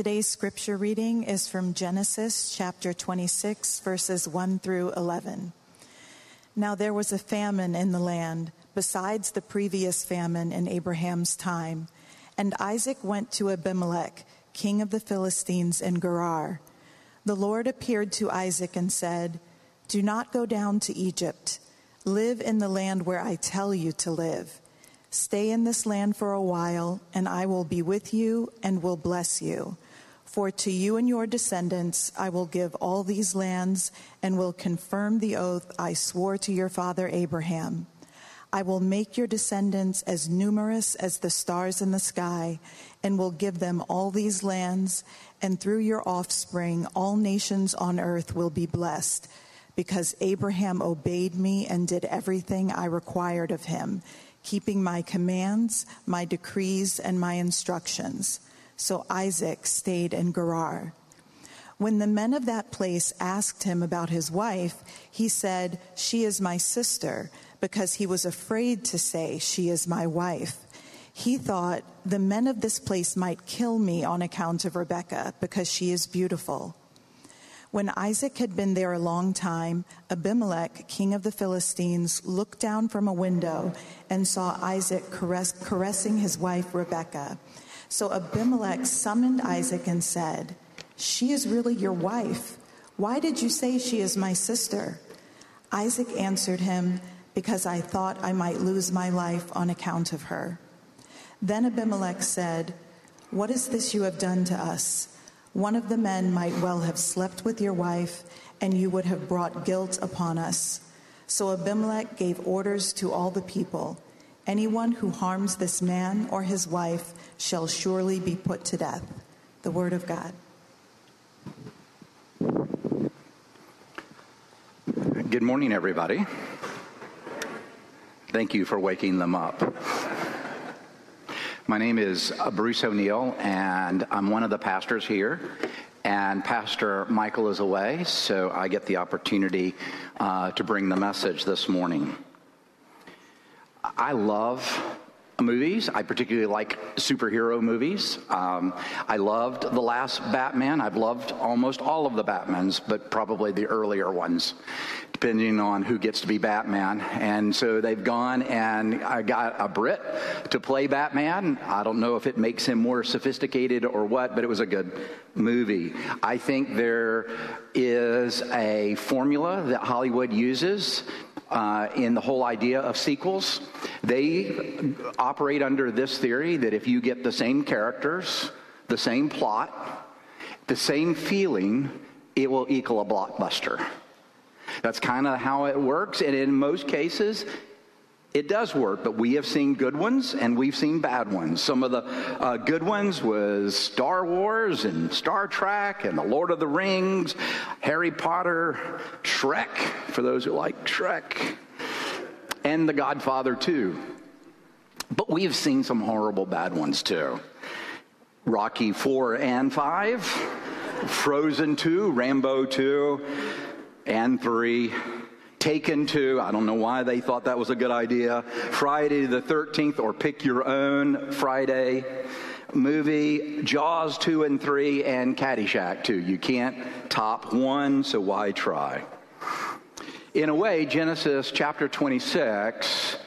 Today's scripture reading is from Genesis chapter 26, verses 1 through 11. Now there was a famine in the land, besides the previous famine in Abraham's time, and Isaac went to Abimelech, king of the Philistines in Gerar. The Lord appeared to Isaac and said, Do not go down to Egypt. Live in the land where I tell you to live. Stay in this land for a while, and I will be with you and will bless you. For to you and your descendants I will give all these lands and will confirm the oath I swore to your father Abraham. I will make your descendants as numerous as the stars in the sky and will give them all these lands, and through your offspring all nations on earth will be blessed because Abraham obeyed me and did everything I required of him keeping my commands, my decrees, and my instructions. So Isaac stayed in Gerar. When the men of that place asked him about his wife, he said, She is my sister, because he was afraid to say, She is my wife. He thought, The men of this place might kill me on account of Rebekah, because she is beautiful. When Isaac had been there a long time, Abimelech, king of the Philistines, looked down from a window and saw Isaac caress, caressing his wife Rebekah. So Abimelech summoned Isaac and said, She is really your wife. Why did you say she is my sister? Isaac answered him, Because I thought I might lose my life on account of her. Then Abimelech said, What is this you have done to us? One of the men might well have slept with your wife, and you would have brought guilt upon us. So Abimelech gave orders to all the people Anyone who harms this man or his wife shall surely be put to death. The word of God. Good morning, everybody. Thank you for waking them up. My name is Bruce O'Neill, and I'm one of the pastors here. And Pastor Michael is away, so I get the opportunity uh, to bring the message this morning. I love movies. I particularly like superhero movies. Um, I loved the last Batman. I've loved almost all of the Batmans, but probably the earlier ones, depending on who gets to be Batman. And so they've gone and I got a Brit to play Batman. I don't know if it makes him more sophisticated or what, but it was a good movie. I think there is a formula that Hollywood uses uh, in the whole idea of sequels. They operate under this theory that if you get the same characters, the same plot, the same feeling, it will equal a blockbuster. That's kind of how it works, and in most cases, it does work, but we have seen good ones and we've seen bad ones. Some of the uh, good ones was Star Wars and Star Trek and The Lord of the Rings, Harry Potter, Shrek, for those who like Shrek, and The Godfather too. But we've seen some horrible bad ones too. Rocky 4 and 5, Frozen 2, Rambo 2, and 3. Taken to. I don't know why they thought that was a good idea. Friday the 13th, or pick your own Friday movie. Jaws 2 and 3, and Caddyshack 2. You can't top one, so why try? In a way, Genesis chapter 26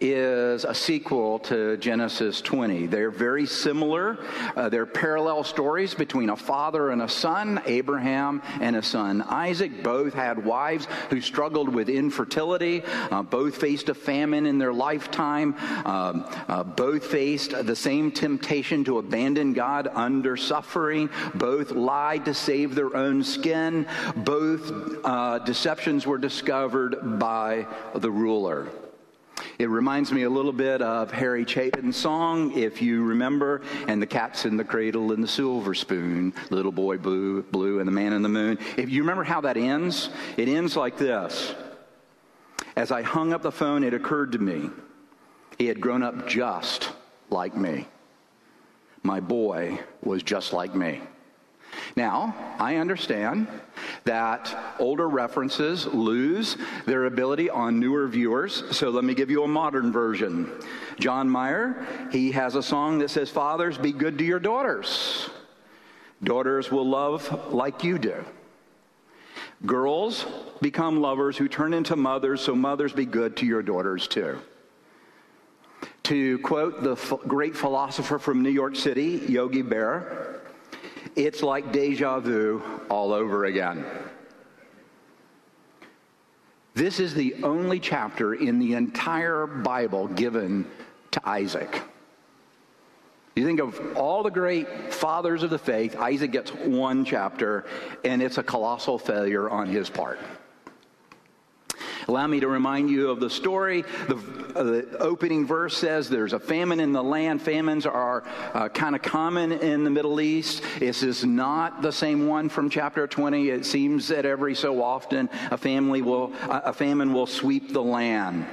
is a sequel to Genesis 20. They're very similar. Uh, they're parallel stories between a father and a son, Abraham and a son, Isaac. Both had wives who struggled with infertility. Uh, both faced a famine in their lifetime. Um, uh, both faced the same temptation to abandon God under suffering. Both lied to save their own skin. Both uh, deceptions were discovered by the ruler. It reminds me a little bit of Harry Chapin's song, if you remember, and the cat's in the cradle and the silver spoon, little boy blue, blue, and the man in the moon. If you remember how that ends, it ends like this. As I hung up the phone, it occurred to me he had grown up just like me. My boy was just like me. Now, I understand that older references lose their ability on newer viewers, so let me give you a modern version. John Mayer, he has a song that says, Fathers, be good to your daughters. Daughters will love like you do. Girls become lovers who turn into mothers, so mothers be good to your daughters too. To quote the great philosopher from New York City, Yogi Berra, it's like deja vu all over again. This is the only chapter in the entire Bible given to Isaac. You think of all the great fathers of the faith, Isaac gets one chapter, and it's a colossal failure on his part. Allow me to remind you of the story. The, uh, the opening verse says there's a famine in the land. Famines are uh, kind of common in the Middle East. This is not the same one from chapter 20. It seems that every so often a family will, a famine will sweep the land.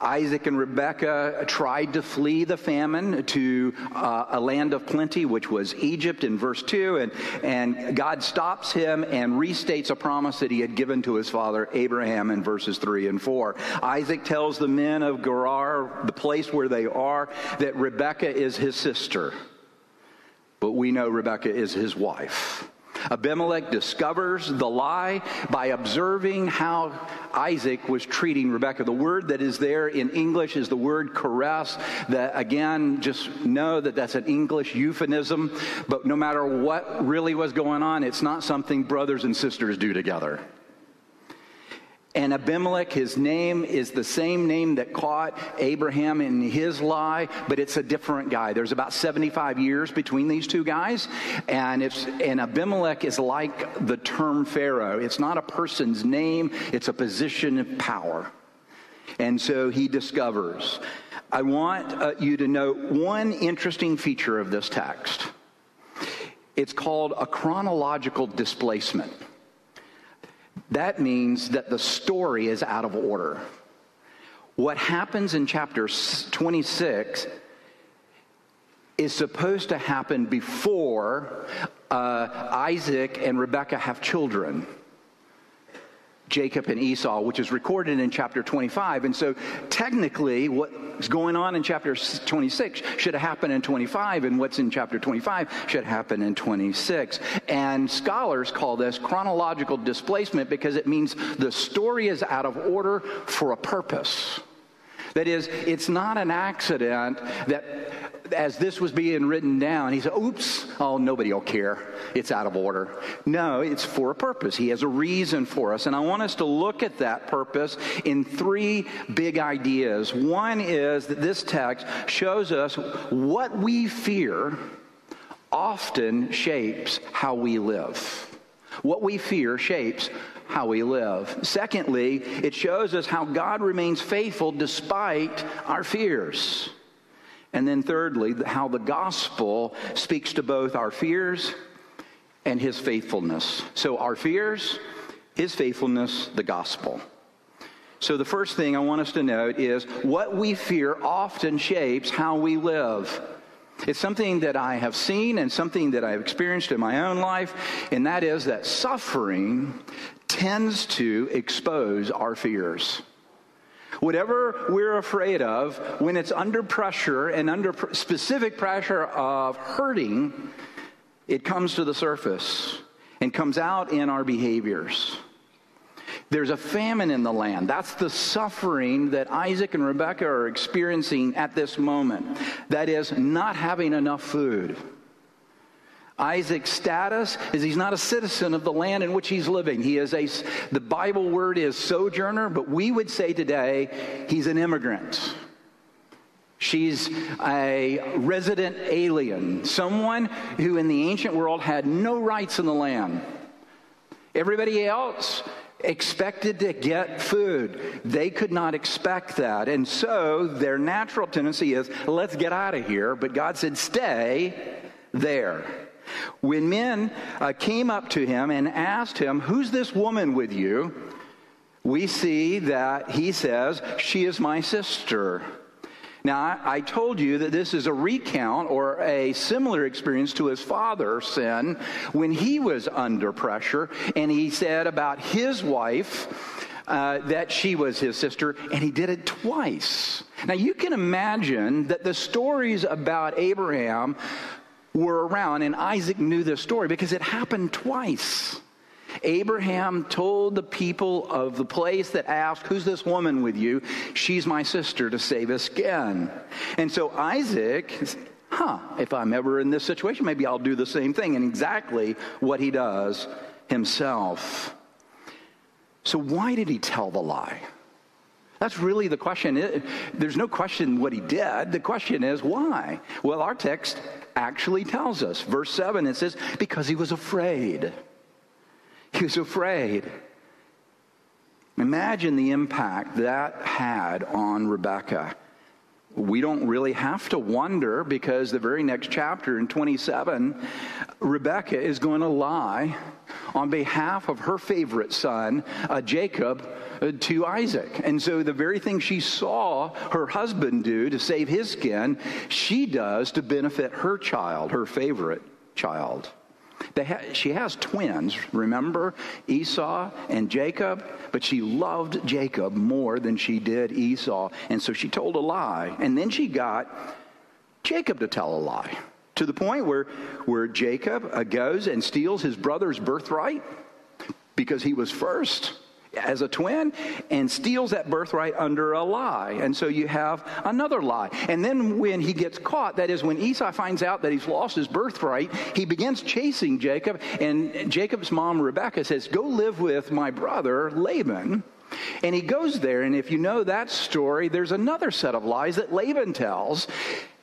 Isaac and Rebekah tried to flee the famine to uh, a land of plenty, which was Egypt in verse 2. And, and God stops him and restates a promise that he had given to his father Abraham in verses 3 and 4. Isaac tells the men of Gerar, the place where they are, that Rebekah is his sister. But we know Rebekah is his wife. Abimelech discovers the lie by observing how Isaac was treating Rebekah. The word that is there in English is the word caress. That again, just know that that's an English euphemism. But no matter what really was going on, it's not something brothers and sisters do together. And Abimelech, his name is the same name that caught Abraham in his lie, but it's a different guy. There's about 75 years between these two guys. And, it's, and Abimelech is like the term Pharaoh. It's not a person's name, it's a position of power. And so he discovers. I want uh, you to know one interesting feature of this text. It's called a chronological displacement. That means that the story is out of order. What happens in chapter 26 is supposed to happen before uh, Isaac and Rebekah have children. Jacob and Esau, which is recorded in chapter 25. And so, technically, what's going on in chapter 26 should have happened in 25, and what's in chapter 25 should happen in 26. And scholars call this chronological displacement because it means the story is out of order for a purpose. That is, it's not an accident that as this was being written down, he said, Oops, oh, nobody will care. It's out of order. No, it's for a purpose. He has a reason for us. And I want us to look at that purpose in three big ideas. One is that this text shows us what we fear often shapes how we live. What we fear shapes how we live. Secondly, it shows us how God remains faithful despite our fears. And then, thirdly, how the gospel speaks to both our fears and his faithfulness. So, our fears, his faithfulness, the gospel. So, the first thing I want us to note is what we fear often shapes how we live. It's something that I have seen and something that I've experienced in my own life, and that is that suffering tends to expose our fears. Whatever we're afraid of, when it's under pressure and under pr- specific pressure of hurting, it comes to the surface and comes out in our behaviors. There's a famine in the land. That's the suffering that Isaac and Rebekah are experiencing at this moment. That is, not having enough food. Isaac's status is he's not a citizen of the land in which he's living. He is a, the Bible word is sojourner, but we would say today he's an immigrant. She's a resident alien, someone who in the ancient world had no rights in the land. Everybody else expected to get food. They could not expect that. And so their natural tendency is, let's get out of here. But God said, stay there. When men uh, came up to him and asked him, Who's this woman with you? We see that he says, She is my sister. Now, I told you that this is a recount or a similar experience to his father, Sin, when he was under pressure, and he said about his wife uh, that she was his sister, and he did it twice. Now, you can imagine that the stories about Abraham were around, and Isaac knew this story because it happened twice. Abraham told the people of the place that asked, Who's this woman with you? She's my sister to save his skin. And so Isaac, huh, if I'm ever in this situation, maybe I'll do the same thing. And exactly what he does himself. So, why did he tell the lie? That's really the question. There's no question what he did. The question is why? Well, our text actually tells us. Verse 7, it says, because he was afraid. He was afraid. Imagine the impact that had on Rebecca. We don't really have to wonder because the very next chapter in 27, Rebecca is going to lie on behalf of her favorite son, uh, Jacob, uh, to Isaac. And so the very thing she saw her husband do to save his skin, she does to benefit her child, her favorite child. Ha- she has twins, remember? Esau and Jacob, but she loved Jacob more than she did Esau. And so she told a lie. And then she got Jacob to tell a lie to the point where, where Jacob uh, goes and steals his brother's birthright because he was first as a twin and steals that birthright under a lie. And so you have another lie. And then when he gets caught, that is when Esau finds out that he's lost his birthright, he begins chasing Jacob. And Jacob's mom, Rebecca, says, Go live with my brother, Laban. And he goes there, and if you know that story, there's another set of lies that Laban tells.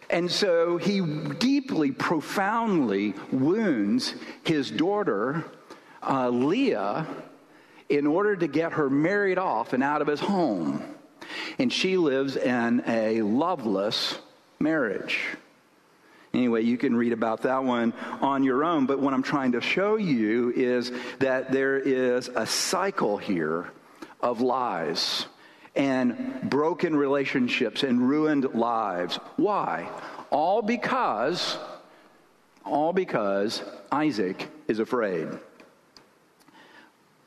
And so he deeply, profoundly wounds his daughter, uh, Leah, in order to get her married off and out of his home. And she lives in a loveless marriage. Anyway, you can read about that one on your own. But what I'm trying to show you is that there is a cycle here of lies and broken relationships and ruined lives. Why? All because, all because Isaac is afraid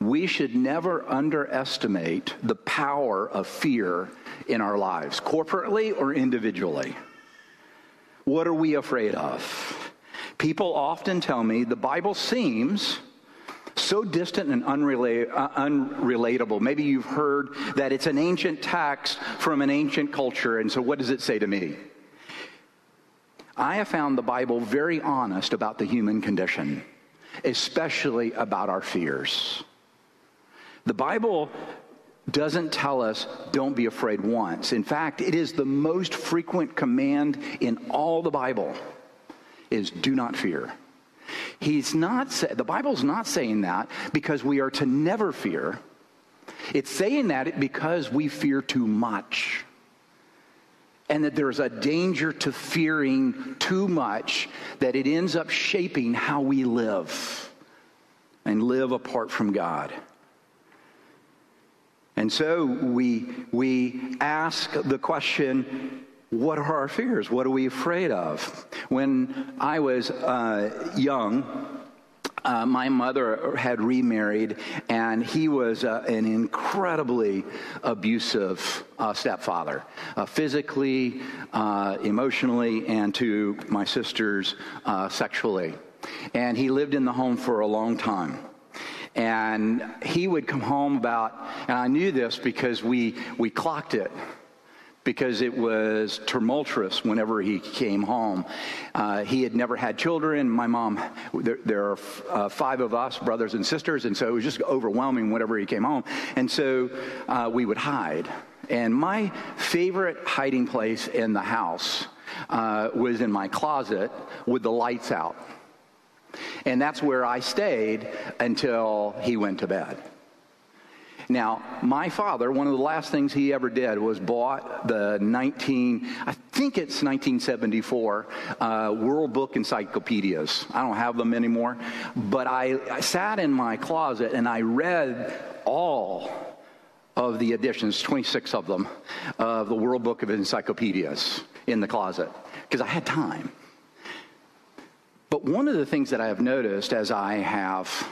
we should never underestimate the power of fear in our lives, corporately or individually. What are we afraid of? People often tell me the Bible seems so distant and unrela- uh, unrelatable. Maybe you've heard that it's an ancient text from an ancient culture, and so what does it say to me? I have found the Bible very honest about the human condition, especially about our fears. The Bible doesn't tell us don't be afraid once. In fact, it is the most frequent command in all the Bible is do not fear. He's not the Bible's not saying that because we are to never fear. It's saying that because we fear too much. And that there's a danger to fearing too much that it ends up shaping how we live and live apart from God. And so we, we ask the question what are our fears? What are we afraid of? When I was uh, young, uh, my mother had remarried, and he was uh, an incredibly abusive uh, stepfather, uh, physically, uh, emotionally, and to my sisters uh, sexually. And he lived in the home for a long time. And he would come home about, and I knew this because we, we clocked it because it was tumultuous whenever he came home. Uh, he had never had children. My mom, there, there are uh, five of us, brothers and sisters, and so it was just overwhelming whenever he came home. And so uh, we would hide. And my favorite hiding place in the house uh, was in my closet with the lights out. And that's where I stayed until he went to bed. Now, my father, one of the last things he ever did was bought the 19, I think it's 1974, uh, World Book Encyclopedias. I don't have them anymore, but I, I sat in my closet and I read all of the editions, 26 of them, of the World Book of Encyclopedias in the closet because I had time. But one of the things that I have noticed as I have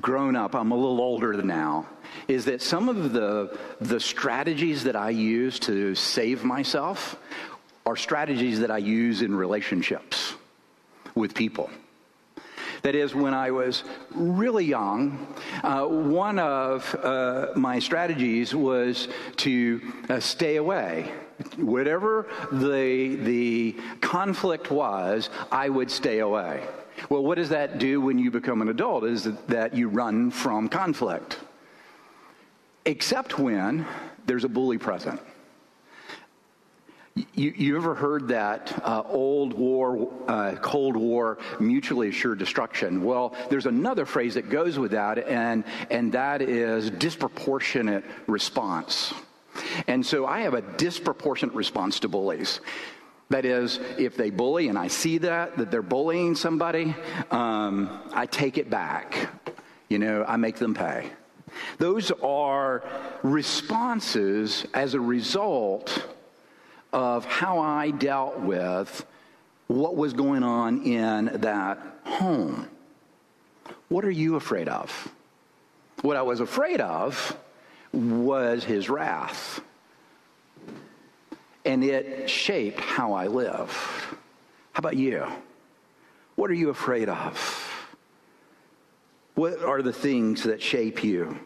grown up, I'm a little older now, is that some of the, the strategies that I use to save myself are strategies that I use in relationships with people. That is, when I was really young, uh, one of uh, my strategies was to uh, stay away. Whatever the, the conflict was, I would stay away. Well, what does that do when you become an adult? Is that you run from conflict. Except when there's a bully present. You, you ever heard that uh, old war, uh, Cold War, mutually assured destruction? Well, there's another phrase that goes with that, and, and that is disproportionate response. And so I have a disproportionate response to bullies. That is, if they bully and I see that, that they're bullying somebody, um, I take it back. You know, I make them pay. Those are responses as a result of how I dealt with what was going on in that home. What are you afraid of? What I was afraid of was his wrath and it shaped how I live. How about you? What are you afraid of? What are the things that shape you?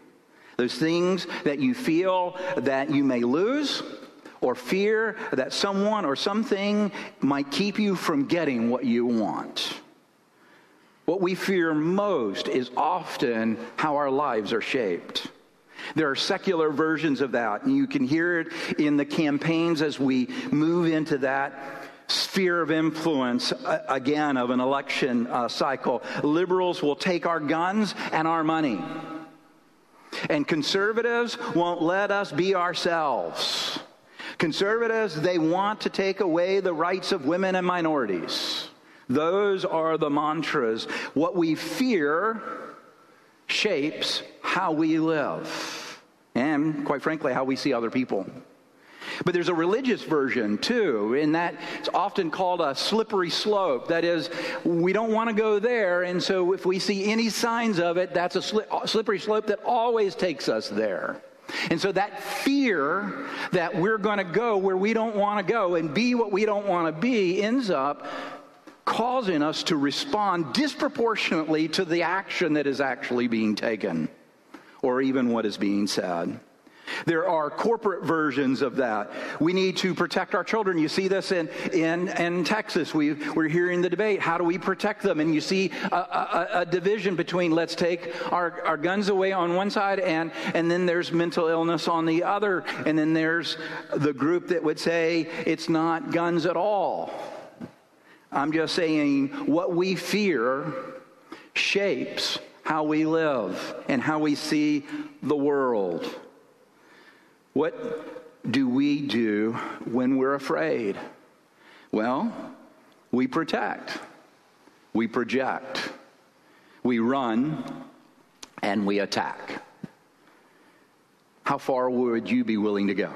Those things that you feel that you may lose, or fear that someone or something might keep you from getting what you want. What we fear most is often how our lives are shaped. There are secular versions of that, and you can hear it in the campaigns as we move into that sphere of influence uh, again of an election uh, cycle. Liberals will take our guns and our money. And conservatives won't let us be ourselves. Conservatives, they want to take away the rights of women and minorities. Those are the mantras. What we fear shapes how we live and, quite frankly, how we see other people. But there's a religious version too, and that it's often called a slippery slope. That is, we don't want to go there, and so if we see any signs of it, that's a slippery slope that always takes us there. And so that fear that we're going to go where we don't want to go and be what we don't want to be ends up causing us to respond disproportionately to the action that is actually being taken or even what is being said. There are corporate versions of that. We need to protect our children. You see this in, in, in Texas. We, we're hearing the debate. How do we protect them? And you see a, a, a, division between let's take our, our guns away on one side, and, and then there's mental illness on the other. And then there's the group that would say it's not guns at all. I'm just saying what we fear shapes how we live and how we see the world. What do we do when we're afraid? Well, we protect, we project, we run, and we attack. How far would you be willing to go?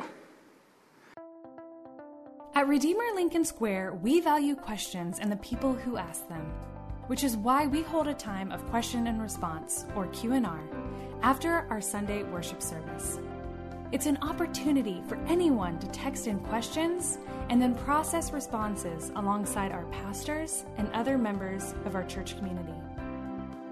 At Redeemer Lincoln Square, we value questions and the people who ask them which is why we hold a time of question and response, or Q&R, after our Sunday worship service. It's an opportunity for anyone to text in questions and then process responses alongside our pastors and other members of our church community.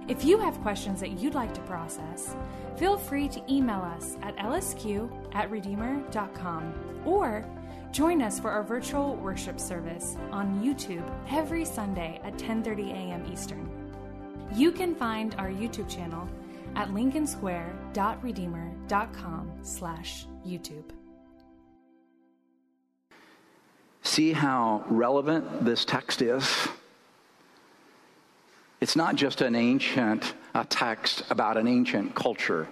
If you have questions that you'd like to process, feel free to email us at lsq at redeemer.com or Join us for our virtual worship service on YouTube every Sunday at 10:30 a.m. Eastern. You can find our YouTube channel at lincolnsquare.redeemer.com/youtube. See how relevant this text is? It's not just an ancient a text about an ancient culture.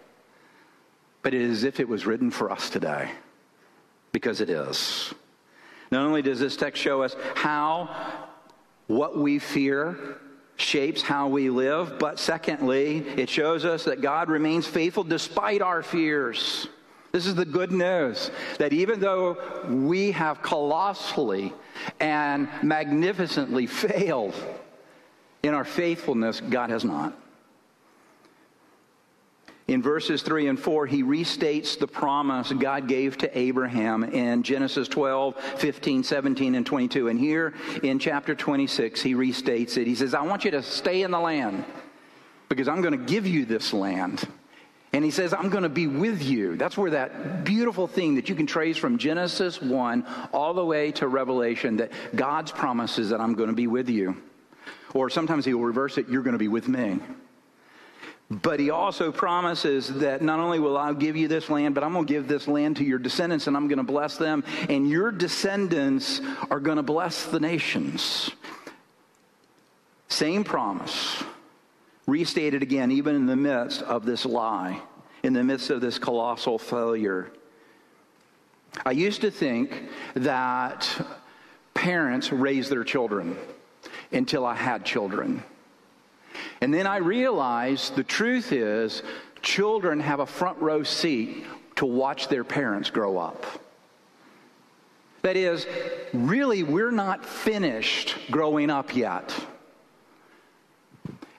but it is as if it was written for us today, because it is. Not only does this text show us how what we fear shapes how we live, but secondly, it shows us that God remains faithful despite our fears. This is the good news that even though we have colossally and magnificently failed in our faithfulness, God has not. In verses 3 and 4, he restates the promise God gave to Abraham in Genesis 12, 15, 17, and 22. And here in chapter 26, he restates it. He says, I want you to stay in the land because I'm going to give you this land. And he says, I'm going to be with you. That's where that beautiful thing that you can trace from Genesis 1 all the way to Revelation that God's promises that I'm going to be with you. Or sometimes he'll reverse it, you're going to be with me. But he also promises that not only will I give you this land, but I'm going to give this land to your descendants and I'm going to bless them, and your descendants are going to bless the nations. Same promise, restated again, even in the midst of this lie, in the midst of this colossal failure. I used to think that parents raise their children until I had children. And then I realized the truth is children have a front row seat to watch their parents grow up. That is, really, we're not finished growing up yet.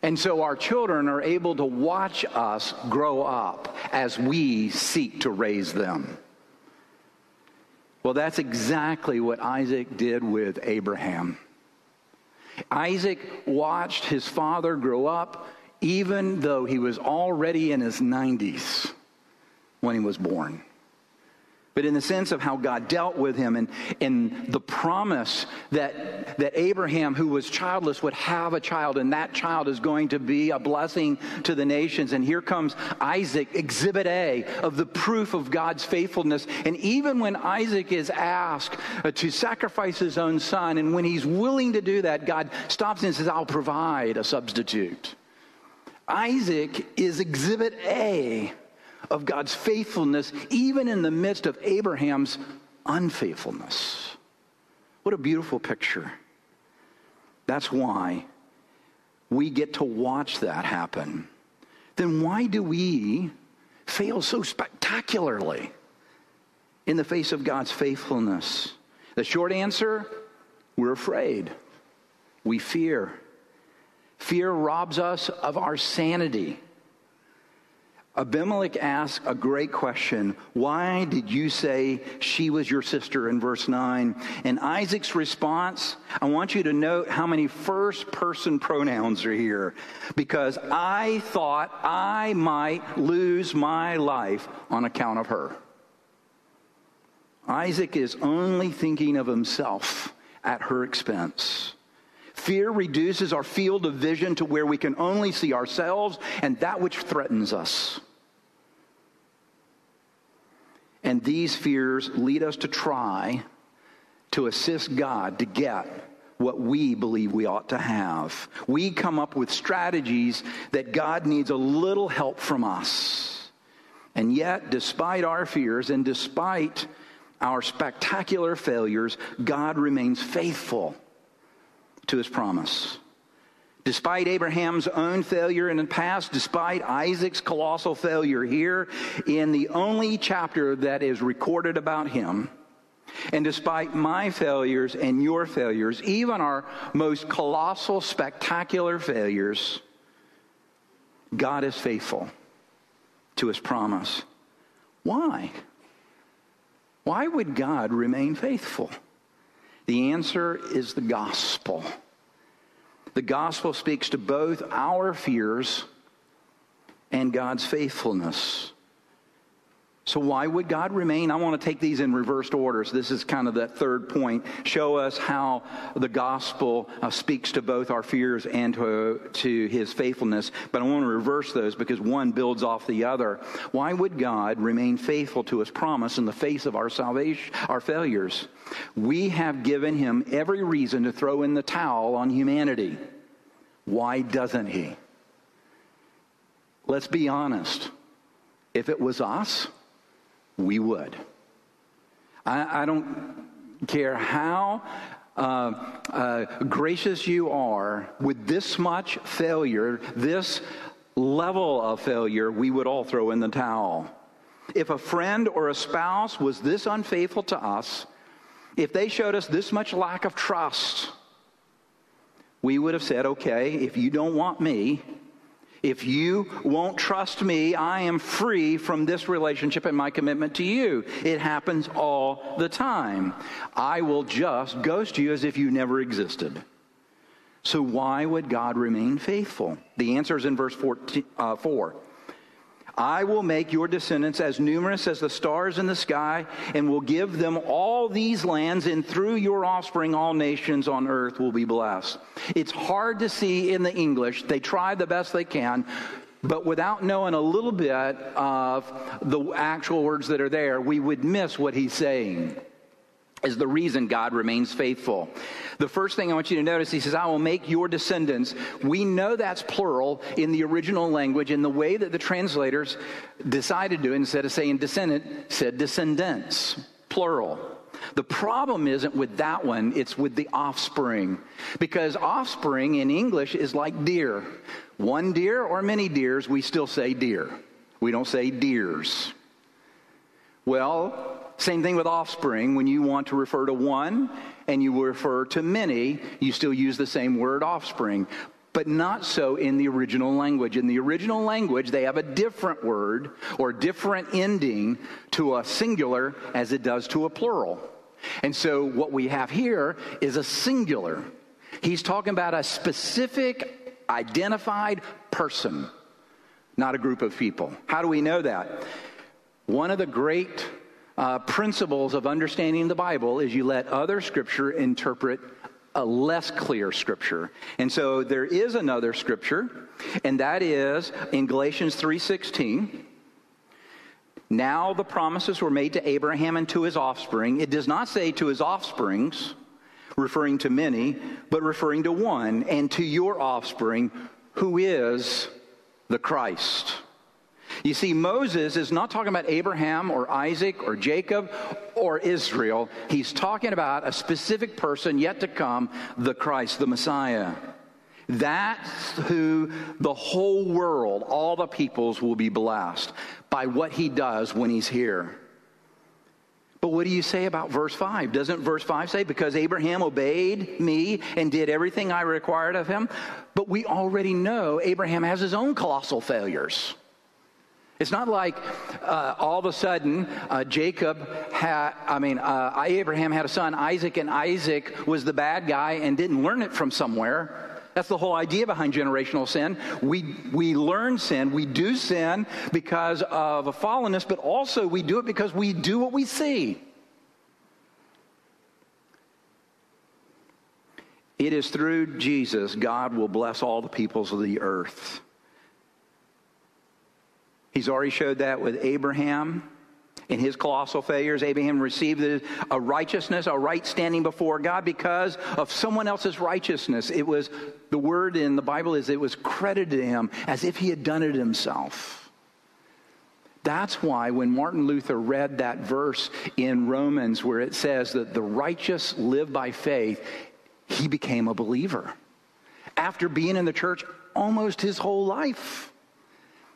And so our children are able to watch us grow up as we seek to raise them. Well, that's exactly what Isaac did with Abraham. Isaac watched his father grow up, even though he was already in his 90s when he was born but in the sense of how God dealt with him and, and the promise that, that Abraham, who was childless, would have a child, and that child is going to be a blessing to the nations. And here comes Isaac, exhibit A of the proof of God's faithfulness. And even when Isaac is asked uh, to sacrifice his own son, and when he's willing to do that, God stops and says, I'll provide a substitute. Isaac is exhibit A of God's faithfulness, even in the midst of Abraham's unfaithfulness. What a beautiful picture. That's why we get to watch that happen. Then why do we fail so spectacularly in the face of God's faithfulness? The short answer we're afraid, we fear. Fear robs us of our sanity. Abimelech asks a great question. Why did you say she was your sister in verse 9? And Isaac's response, I want you to note how many first person pronouns are here because I thought I might lose my life on account of her. Isaac is only thinking of himself at her expense. Fear reduces our field of vision to where we can only see ourselves and that which threatens us. And these fears lead us to try to assist God to get what we believe we ought to have. We come up with strategies that God needs a little help from us. And yet, despite our fears and despite our spectacular failures, God remains faithful to his promise. Despite Abraham's own failure in the past, despite Isaac's colossal failure here in the only chapter that is recorded about him, and despite my failures and your failures, even our most colossal, spectacular failures, God is faithful to his promise. Why? Why would God remain faithful? The answer is the gospel. The gospel speaks to both our fears and God's faithfulness. So, why would God remain? I want to take these in reversed orders. This is kind of that third point. Show us how the gospel uh, speaks to both our fears and to, to his faithfulness. But I want to reverse those because one builds off the other. Why would God remain faithful to his promise in the face of our salvation, our failures? We have given him every reason to throw in the towel on humanity. Why doesn't he? Let's be honest. If it was us, we would. I, I don't care how uh, uh, gracious you are with this much failure, this level of failure, we would all throw in the towel. If a friend or a spouse was this unfaithful to us, if they showed us this much lack of trust, we would have said, okay, if you don't want me, if you won't trust me, I am free from this relationship and my commitment to you. It happens all the time. I will just ghost you as if you never existed. So, why would God remain faithful? The answer is in verse 14, uh, 4. I will make your descendants as numerous as the stars in the sky, and will give them all these lands, and through your offspring, all nations on earth will be blessed. It's hard to see in the English. They try the best they can. But without knowing a little bit of the actual words that are there, we would miss what he's saying is the reason God remains faithful. The first thing I want you to notice, he says, I will make your descendants. We know that's plural in the original language, in the way that the translators decided to, instead of saying descendant, said descendants, plural. The problem isn't with that one, it's with the offspring. Because offspring in English is like deer. One deer or many deers, we still say deer. We don't say deers. Well, same thing with offspring. When you want to refer to one and you refer to many, you still use the same word offspring. But not so in the original language. In the original language, they have a different word or different ending to a singular as it does to a plural. And so what we have here is a singular. He's talking about a specific, identified person, not a group of people. How do we know that? One of the great uh, principles of understanding the Bible is you let other scripture interpret a less clear scripture. And so there is another scripture, and that is in Galatians 3:16. Now the promises were made to Abraham and to his offspring. It does not say to his offsprings, referring to many, but referring to one, and to your offspring, who is the Christ. You see, Moses is not talking about Abraham or Isaac or Jacob or Israel. He's talking about a specific person yet to come, the Christ, the Messiah. That's who the whole world, all the peoples will be blessed by what he does when he's here. But what do you say about verse 5? Doesn't verse 5 say, Because Abraham obeyed me and did everything I required of him? But we already know Abraham has his own colossal failures. It's not like uh, all of a sudden uh, Jacob had, I mean, uh, Abraham had a son, Isaac, and Isaac was the bad guy and didn't learn it from somewhere. That's the whole idea behind generational sin. We, we learn sin, we do sin because of a fallenness, but also we do it because we do what we see. It is through Jesus God will bless all the peoples of the earth. He's already showed that with Abraham in his colossal failures. Abraham received a righteousness, a right standing before God because of someone else's righteousness. It was, the word in the Bible is, it was credited to him as if he had done it himself. That's why when Martin Luther read that verse in Romans where it says that the righteous live by faith, he became a believer. After being in the church almost his whole life.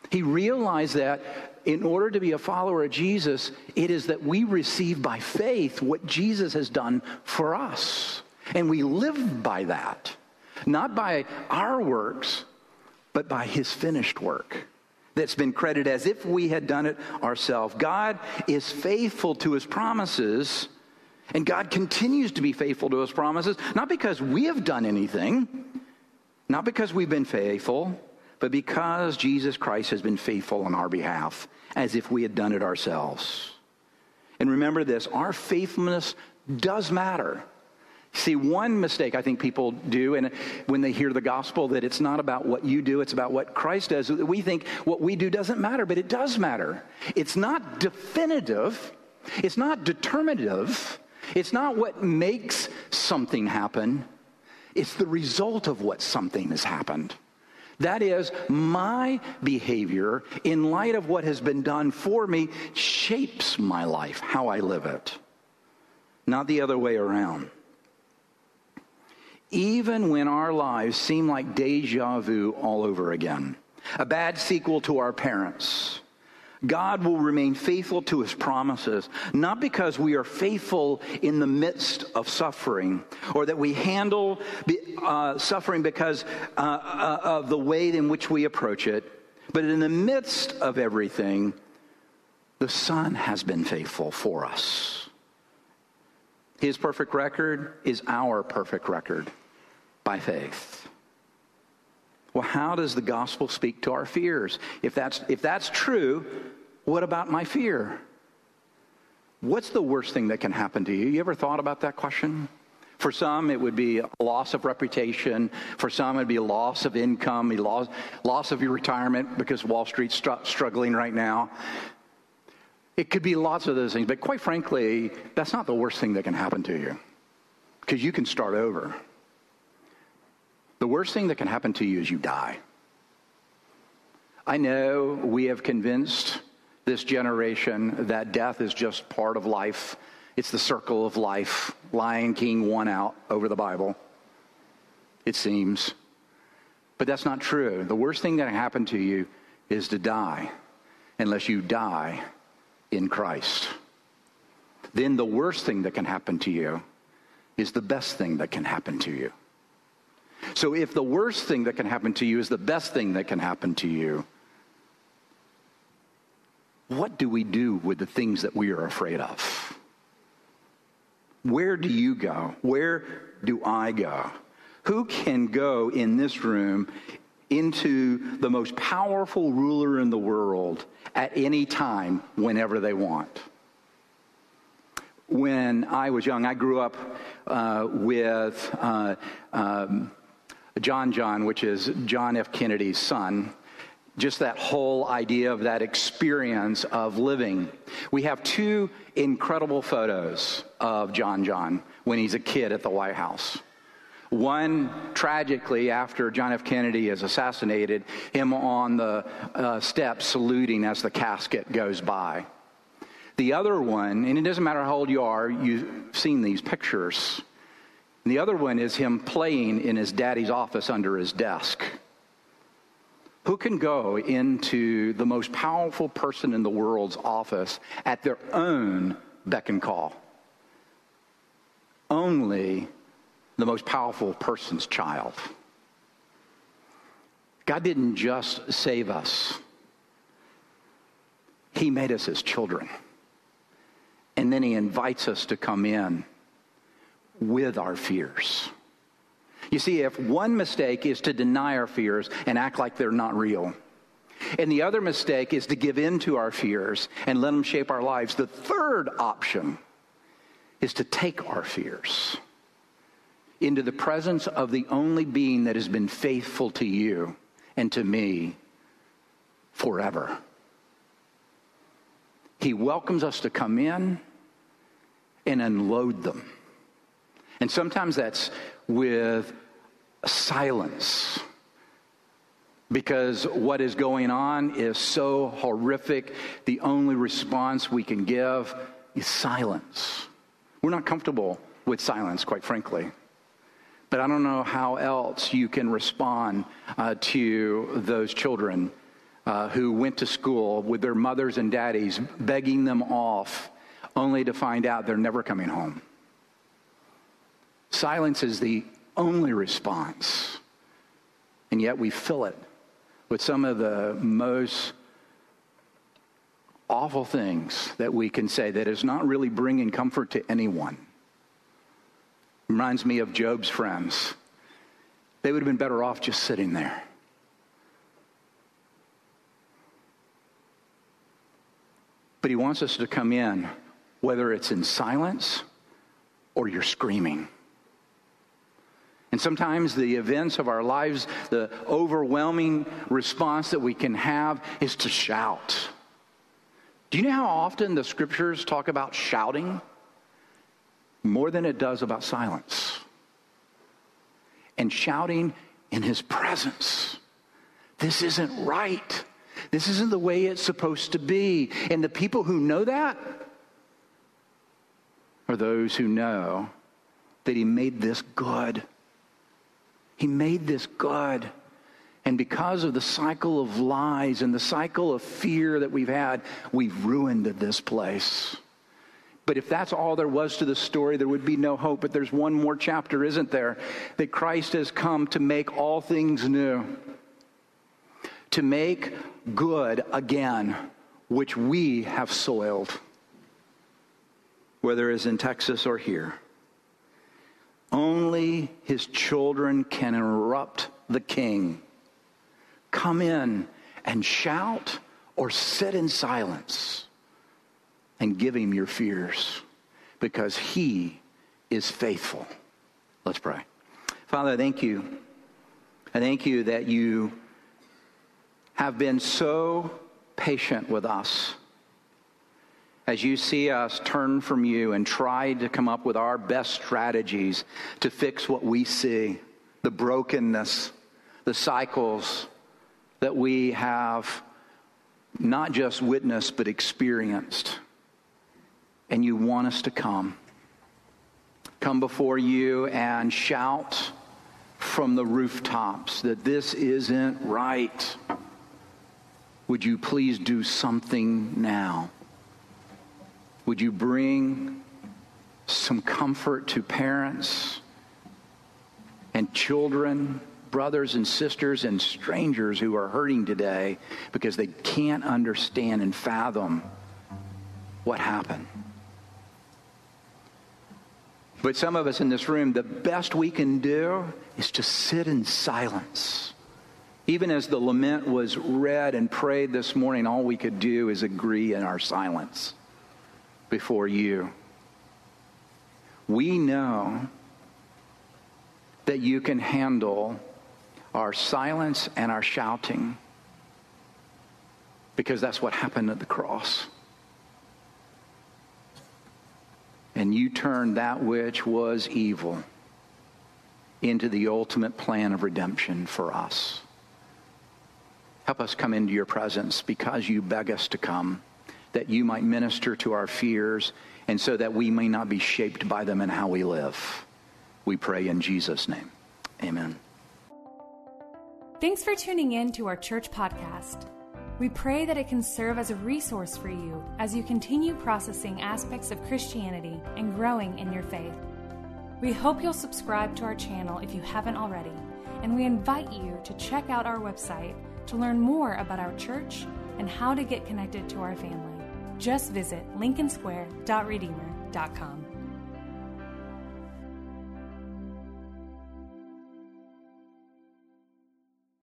He realized that in order to be a follower of Jesus, it is that we receive by faith what Jesus has done for us. And we live by that, not by our works, but by his finished work that's been credited as if we had done it ourselves. God is faithful to his promises, and God continues to be faithful to his promises, not because we have done anything, not because we've been faithful, but because Jesus Christ has been faithful on our behalf, as if we had done it ourselves. And remember this our faithfulness does matter. See, one mistake I think people do, and when they hear the gospel, that it's not about what you do, it's about what Christ does. We think what we do doesn't matter, but it does matter. It's not definitive, it's not determinative, it's not what makes something happen, it's the result of what something has happened. That is, my behavior, in light of what has been done for me, shapes my life, how I live it, not the other way around. Even when our lives seem like deja vu all over again, a bad sequel to our parents, God will remain faithful to his promises, not because we are faithful in the midst of suffering or that we handle uh, suffering because uh, uh, of the way in which we approach it, but in the midst of everything, the Son has been faithful for us. His perfect record is our perfect record by faith. Well, how does the gospel speak to our fears? If that's, if that's true, what about my fear? What's the worst thing that can happen to you? You ever thought about that question? For some, it would be a loss of reputation. For some, it'd be a loss of income, a loss, loss of your retirement because Wall Street's str- struggling right now. It could be lots of those things, but quite frankly, that's not the worst thing that can happen to you because you can start over. The worst thing that can happen to you is you die. I know we have convinced this generation that death is just part of life. It's the circle of life. Lion King won out over the Bible, it seems. But that's not true. The worst thing that can happen to you is to die unless you die in Christ. Then the worst thing that can happen to you is the best thing that can happen to you. So if the worst thing that can happen to you is the best thing that can happen to you, what do we do with the things that we are afraid of? Where do you go? Where do I go? Who can go in this room into the most powerful ruler in the world at any time, whenever they want? When I was young, I grew up uh, with uh, um, John John, which is John F. Kennedy's son just that whole idea of that experience of living. We have two incredible photos of John John when he's a kid at the White House. One, tragically, after John F. Kennedy is assassinated, him on the uh, steps saluting as the casket goes by. The other one, and it doesn't matter how old you are, you've seen these pictures. And the other one is him playing in his daddy's office under his desk. Who can go into the most powerful person in the world's office at their own beck and call? Only the most powerful person's child. God didn't just save us, He made us His children. And then He invites us to come in with our fears. You see, if one mistake is to deny our fears and act like they're not real, and the other mistake is to give in to our fears and let them shape our lives, the third option is to take our fears into the presence of the only being that has been faithful to you and to me forever. He welcomes us to come in and unload them. And sometimes that's with silence because what is going on is so horrific. The only response we can give is silence. We're not comfortable with silence, quite frankly. But I don't know how else you can respond uh, to those children uh, who went to school with their mothers and daddies begging them off, only to find out they're never coming home. Silence is the only response. And yet we fill it with some of the most awful things that we can say that is not really bringing comfort to anyone. Reminds me of Job's friends. They would have been better off just sitting there. But he wants us to come in, whether it's in silence or you're screaming. And sometimes the events of our lives, the overwhelming response that we can have is to shout. Do you know how often the scriptures talk about shouting? More than it does about silence. And shouting in his presence. This isn't right. This isn't the way it's supposed to be. And the people who know that are those who know that He made this good. He made this good. And because of the cycle of lies and the cycle of fear that we've had, we've ruined this place. But if that's all there was to the story, there would be no hope. But there's one more chapter, isn't there? That Christ has come to make all things new, to make good again, which we have soiled, whether it's in Texas or here. Only his children can interrupt the king. Come in and shout or sit in silence and give him your fears because he is faithful. Let's pray. Father, I thank you. I thank you that you have been so patient with us as you see us turn from you and try to come up with our best strategies to fix what we see the brokenness, the cycles that we have not just witnessed but experienced and you want us to come. Come before you and shout from the rooftops that this isn't right. Would you please do something now? Would you bring some comfort to parents and children, brothers and sisters, and strangers who are hurting today because they can't understand and fathom what happened? But some of us in this room, the best we can do is to sit in silence. Even as the lament was read and prayed this morning, all we could do is agree in our silence before you. We know that you can handle our silence and our shouting because that's what happened at the cross. and you turned that which was evil into the ultimate plan of redemption for us. Help us come into your presence because you beg us to come, that you might minister to our fears, and so that we may not be shaped by them in how we live. We pray in Jesus' name. Amen. Thanks for tuning in to our church podcast. We pray that it can serve as a resource for you as you continue processing aspects of Christianity and growing in your faith. We hope you'll subscribe to our channel if you haven't already, and we invite you to check out our website to learn more about our church and how to get connected to our family. Just visit lincolnsquare.redeemer.com.